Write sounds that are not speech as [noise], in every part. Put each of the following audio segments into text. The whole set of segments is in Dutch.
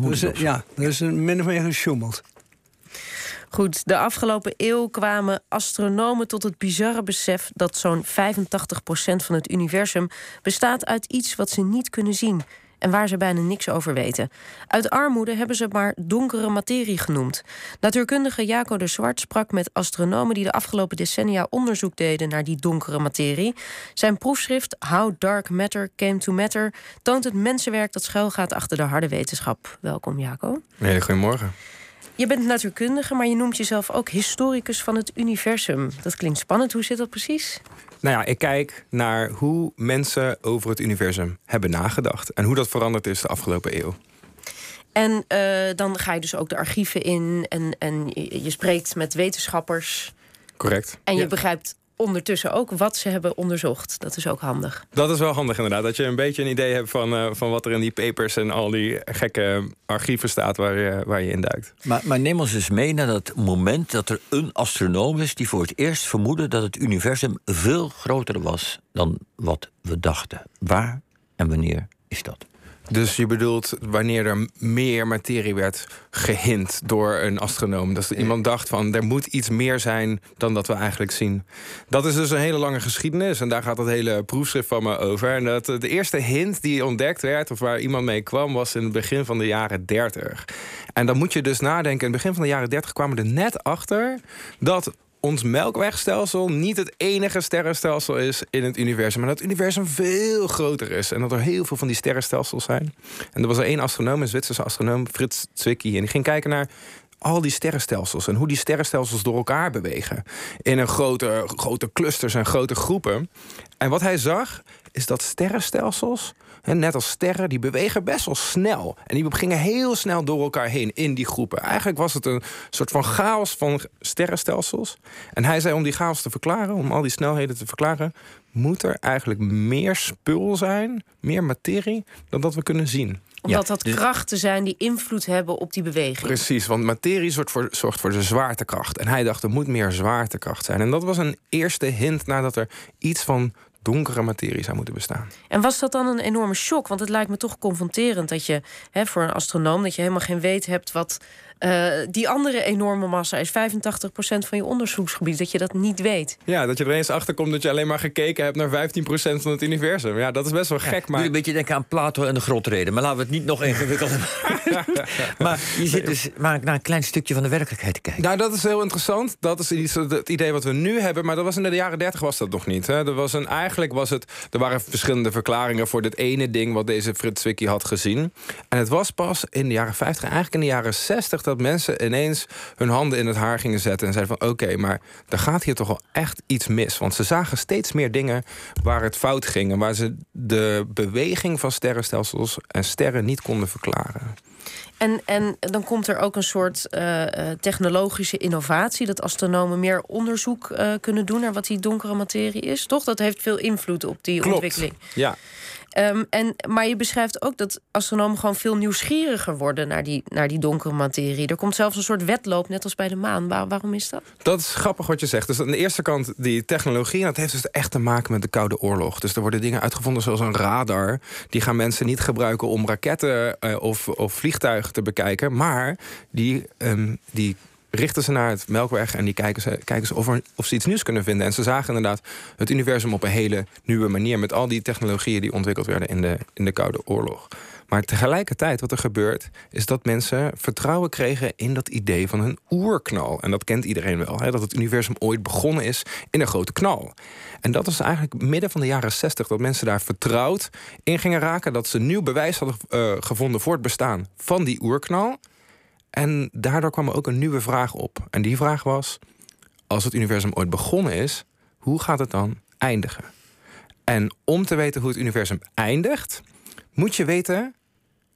Dus, ja, dat is min of meer gesjoemeld. Goed, de afgelopen eeuw kwamen astronomen tot het bizarre besef dat zo'n 85% van het universum bestaat uit iets wat ze niet kunnen zien en waar ze bijna niks over weten. Uit armoede hebben ze maar donkere materie genoemd. Natuurkundige Jaco de Zwart sprak met astronomen die de afgelopen decennia onderzoek deden naar die donkere materie. Zijn proefschrift How Dark Matter Came to Matter toont het mensenwerk dat schuilgaat achter de harde wetenschap. Welkom Jaco. Hele goedemorgen. Je bent natuurkundige, maar je noemt jezelf ook historicus van het universum. Dat klinkt spannend. Hoe zit dat precies? Nou ja, ik kijk naar hoe mensen over het universum hebben nagedacht. En hoe dat veranderd is de afgelopen eeuw. En uh, dan ga je dus ook de archieven in en, en je spreekt met wetenschappers. Correct. En je begrijpt ondertussen ook wat ze hebben onderzocht. Dat is ook handig. Dat is wel handig inderdaad. Dat je een beetje een idee hebt van, uh, van wat er in die papers en al die gekke archieven staat waar je, waar je in duikt. Maar, maar neem ons eens mee naar dat moment dat er een astronoom is die voor het eerst vermoedde dat het universum veel groter was dan wat we dachten. Waar en wanneer is dat? Dus je bedoelt wanneer er meer materie werd gehint door een astronoom. Dat iemand dacht van er moet iets meer zijn dan dat we eigenlijk zien. Dat is dus een hele lange geschiedenis en daar gaat het hele proefschrift van me over. En dat de eerste hint die ontdekt werd of waar iemand mee kwam was in het begin van de jaren 30. En dan moet je dus nadenken, in het begin van de jaren 30 kwamen we er net achter dat ons melkwegstelsel niet het enige sterrenstelsel is in het universum. Maar dat het universum veel groter is. En dat er heel veel van die sterrenstelsels zijn. En er was er één astronoom, een Zwitserse astronoom, Frits Zwicky. En die ging kijken naar al die sterrenstelsels en hoe die sterrenstelsels door elkaar bewegen. In een grote, grote clusters en grote groepen. En wat hij zag, is dat sterrenstelsels net als sterren, die bewegen best wel snel. En die gingen heel snel door elkaar heen in die groepen. Eigenlijk was het een soort van chaos van sterrenstelsels. En hij zei om die chaos te verklaren, om al die snelheden te verklaren... moet er eigenlijk meer spul zijn, meer materie, dan dat we kunnen zien. Omdat dat dus- krachten zijn die invloed hebben op die beweging. Precies, want materie zorgt voor, zorgt voor de zwaartekracht. En hij dacht, er moet meer zwaartekracht zijn. En dat was een eerste hint nadat er iets van donkere materie zou moeten bestaan. En was dat dan een enorme shock? Want het lijkt me toch confronterend dat je hè, voor een astronoom dat je helemaal geen weet hebt wat uh, die andere enorme massa is 85% van je onderzoeksgebied, dat je dat niet weet. Ja, dat je er eens achter komt dat je alleen maar gekeken hebt naar 15% van het universum. Ja, dat is best wel gek. Ja, maar... een beetje denken aan Plato en de grotreden, maar laten we het niet nog ingewikkelder [laughs] maar je zit dus maar naar een klein stukje van de werkelijkheid te kijken. Nou, dat is heel interessant. Dat is het idee wat we nu hebben, maar dat was in de jaren 30 was dat nog niet. Hè. Er was een, eigenlijk was het, er waren verschillende verklaringen voor dit ene ding wat deze Frits Zwicky had gezien. En het was pas in de jaren 50, eigenlijk in de jaren 60 dat mensen ineens hun handen in het haar gingen zetten en zeiden van oké, maar er gaat hier toch wel echt iets mis. Want ze zagen steeds meer dingen waar het fout ging en waar ze de beweging van sterrenstelsels en sterren niet konden verklaren. En, en dan komt er ook een soort uh, technologische innovatie. Dat astronomen meer onderzoek uh, kunnen doen naar wat die donkere materie is. Toch? Dat heeft veel invloed op die Klopt. ontwikkeling. Ja. Um, en, maar je beschrijft ook dat astronomen gewoon veel nieuwsgieriger worden naar die, naar die donkere materie. Er komt zelfs een soort wedloop, net als bij de maan. Waar, waarom is dat? Dat is grappig wat je zegt. Dus aan de eerste kant die technologie, en dat heeft dus echt te maken met de Koude Oorlog. Dus er worden dingen uitgevonden zoals een radar. Die gaan mensen niet gebruiken om raketten uh, of, of vliegtuigen te bekijken. Maar die, um, die richten ze naar het Melkweg en die kijken ze, kijken ze of, er, of ze iets nieuws kunnen vinden. En ze zagen inderdaad het universum op een hele nieuwe manier... met al die technologieën die ontwikkeld werden in de, in de Koude Oorlog. Maar tegelijkertijd wat er gebeurt... is dat mensen vertrouwen kregen in dat idee van een oerknal. En dat kent iedereen wel. Hè? Dat het universum ooit begonnen is in een grote knal. En dat is eigenlijk midden van de jaren 60... dat mensen daar vertrouwd in gingen raken... dat ze nieuw bewijs hadden uh, gevonden voor het bestaan van die oerknal... En daardoor kwam er ook een nieuwe vraag op. En die vraag was: als het universum ooit begonnen is, hoe gaat het dan eindigen? En om te weten hoe het universum eindigt, moet je weten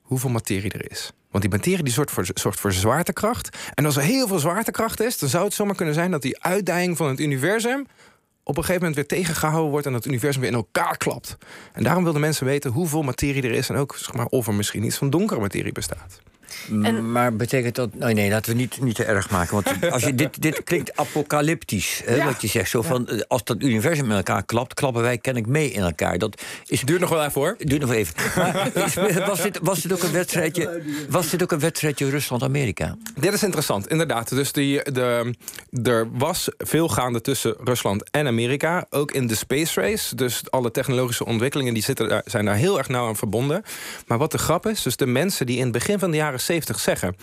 hoeveel materie er is. Want die materie die zorgt, voor, zorgt voor zwaartekracht. En als er heel veel zwaartekracht is, dan zou het zomaar kunnen zijn dat die uitdijing van het universum op een gegeven moment weer tegengehouden wordt en het universum weer in elkaar klapt. En daarom wilden mensen weten hoeveel materie er is en ook zeg maar, of er misschien iets van donkere materie bestaat. En... Maar betekent dat... Nee, nee, laten we niet, niet te erg maken. Want [laughs] als je, dit, dit klinkt apocalyptisch, hè, wat je zegt. Zo van, eh, als dat universum in elkaar klapt, klappen wij ken ik mee in elkaar. Dat is, duurt nog wel even hoor. Duurt nog wel even. Maar [laughs] was, dit, was, dit ook een wedstrijdje, was dit ook een wedstrijdje Rusland-Amerika? Dit is interessant, inderdaad. Dus die, de, er was veel gaande tussen Rusland en Amerika. Ook in de space race. Dus alle technologische ontwikkelingen die zitten daar, zijn daar heel erg nauw aan verbonden. Maar wat de grap is, dus de mensen die in het begin van de jaren 70 zeggen...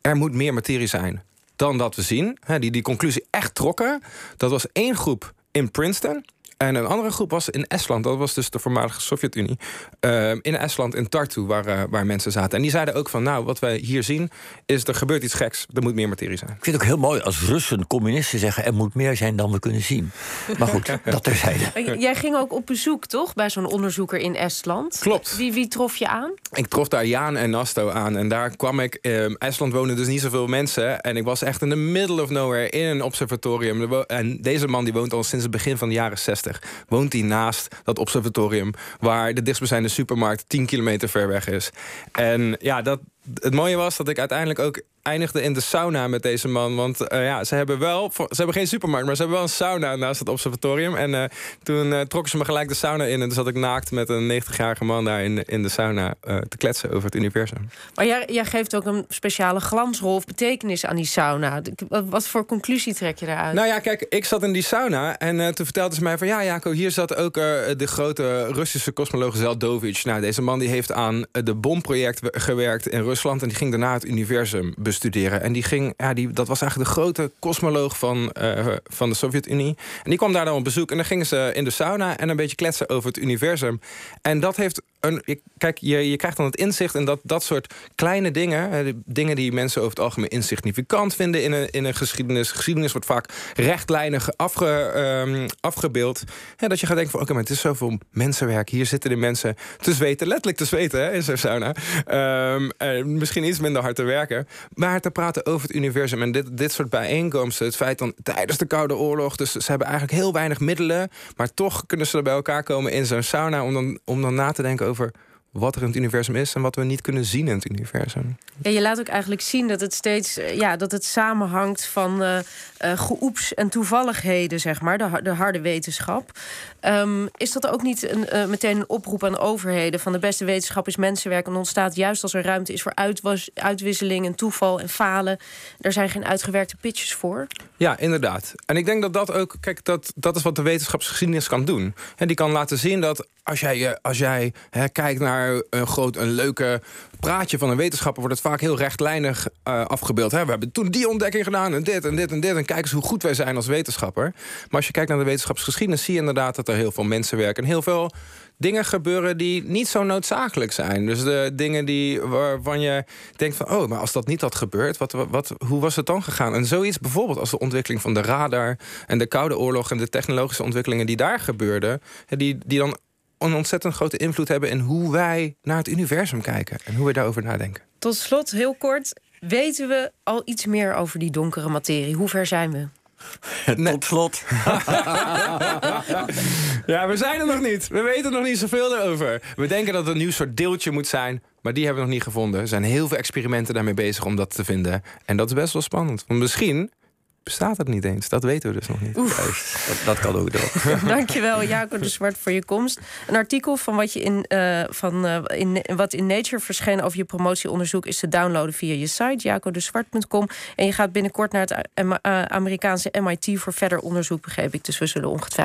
er moet meer materie zijn dan dat we zien, die die conclusie echt trokken... dat was één groep in Princeton... En een andere groep was in Estland, dat was dus de voormalige Sovjet-Unie. Uh, in Estland, in Tartu, waar, uh, waar mensen zaten. En die zeiden ook van, nou, wat wij hier zien... is er gebeurt iets geks, er moet meer materie zijn. Ik vind het ook heel mooi als Russen, communisten zeggen... er moet meer zijn dan we kunnen zien. Maar goed, [laughs] dat terzijde. Jij ging ook op bezoek, toch, bij zo'n onderzoeker in Estland? Klopt. Wie, wie trof je aan? Ik trof daar Jaan en Nasto aan. En daar kwam ik... Uh, Estland wonen dus niet zoveel mensen. En ik was echt in the middle of nowhere in een observatorium. En deze man die woont al sinds het begin van de jaren 60 woont hij naast dat observatorium... waar de dichtstbijzijnde supermarkt 10 kilometer ver weg is. En ja, dat, het mooie was dat ik uiteindelijk ook eindigde in de sauna met deze man. Want uh, ja, ze hebben wel, ze hebben geen supermarkt, maar ze hebben wel een sauna naast het observatorium. En uh, toen uh, trokken ze me gelijk de sauna in. En toen zat ik naakt met een 90-jarige man daar in, in de sauna te kletsen over het universum. Maar jij, jij geeft ook een speciale glansrol of betekenis aan die sauna. Wat voor conclusie trek je daaruit? Nou ja, kijk, ik zat in die sauna en toen vertelde ze mij van... ja, Jaco, hier zat ook de grote Russische kosmoloog Zeldovich. Nou, deze man die heeft aan de bomproject gewerkt in Rusland... en die ging daarna het universum bestuderen. En die ging, ja, die, dat was eigenlijk de grote kosmoloog van, uh, van de Sovjet-Unie. En die kwam daar dan op bezoek. En dan gingen ze in de sauna en een beetje kletsen over het universum. En dat heeft een. Kijk, je, je krijgt dan het inzicht in dat dat soort kleine dingen. dingen die mensen over het algemeen insignificant vinden in een, in een geschiedenis. Geschiedenis wordt vaak rechtlijnig afge, um, afgebeeld. Hè, dat je gaat denken van oké, maar het is zoveel mensenwerk. Hier zitten de mensen te zweten, letterlijk te zweten hè, in zo'n sauna. Um, misschien iets minder hard te werken. Maar te praten over het universum en dit, dit soort bijeenkomsten. Het feit dan tijdens de Koude Oorlog. Dus ze hebben eigenlijk heel weinig middelen. Maar toch kunnen ze er bij elkaar komen in zo'n sauna. Om dan, om dan na te denken over wat er in het universum is en wat we niet kunnen zien in het universum. Ja, je laat ook eigenlijk zien dat het steeds eh, ja, dat het samenhangt van uh, uh, geoeps en toevalligheden, zeg maar, de, de harde wetenschap. Um, is dat ook niet een, uh, meteen een oproep aan overheden van de beste wetenschap is mensenwerk en ontstaat juist als er ruimte is voor uitwas, uitwisseling en toeval en falen? Er zijn geen uitgewerkte pitches voor. Ja, inderdaad. En ik denk dat dat ook, kijk, dat, dat is wat de wetenschapsgeschiedenis kan doen. En die kan laten zien dat als jij, als jij hè, kijkt naar een groot, een leuke praatje van een wetenschapper wordt het vaak heel rechtlijnig uh, afgebeeld. Hè? We hebben toen die ontdekking gedaan en dit en dit en dit. En kijk eens hoe goed wij zijn als wetenschapper. Maar als je kijkt naar de wetenschapsgeschiedenis... zie je inderdaad dat er heel veel mensen werken... en heel veel dingen gebeuren die niet zo noodzakelijk zijn. Dus de dingen die, waarvan je denkt van... oh, maar als dat niet had gebeurd, wat, wat, hoe was het dan gegaan? En zoiets bijvoorbeeld als de ontwikkeling van de radar... en de Koude Oorlog en de technologische ontwikkelingen die daar gebeurden... die, die dan een ontzettend grote invloed hebben in hoe wij naar het universum kijken en hoe we daarover nadenken. Tot slot, heel kort, weten we al iets meer over die donkere materie? Hoe ver zijn we? [laughs] Tot slot. [laughs] ja, we zijn er nog niet. We weten nog niet zoveel erover. We denken dat het een nieuw soort deeltje moet zijn. Maar die hebben we nog niet gevonden. Er zijn heel veel experimenten daarmee bezig om dat te vinden. En dat is best wel spannend. Want misschien bestaat het niet eens. Dat weten we dus nog niet. Dat, dat, kan ook wel. [laughs] Dankjewel, Jaco de Zwart, voor je komst. Een artikel van wat, je in, uh, van, uh, in, wat in Nature verscheen over je promotieonderzoek... is te downloaden via je site, jacodeswart.com. En je gaat binnenkort naar het Amerikaanse MIT voor verder onderzoek, begreep ik. Dus we zullen ongetwijfeld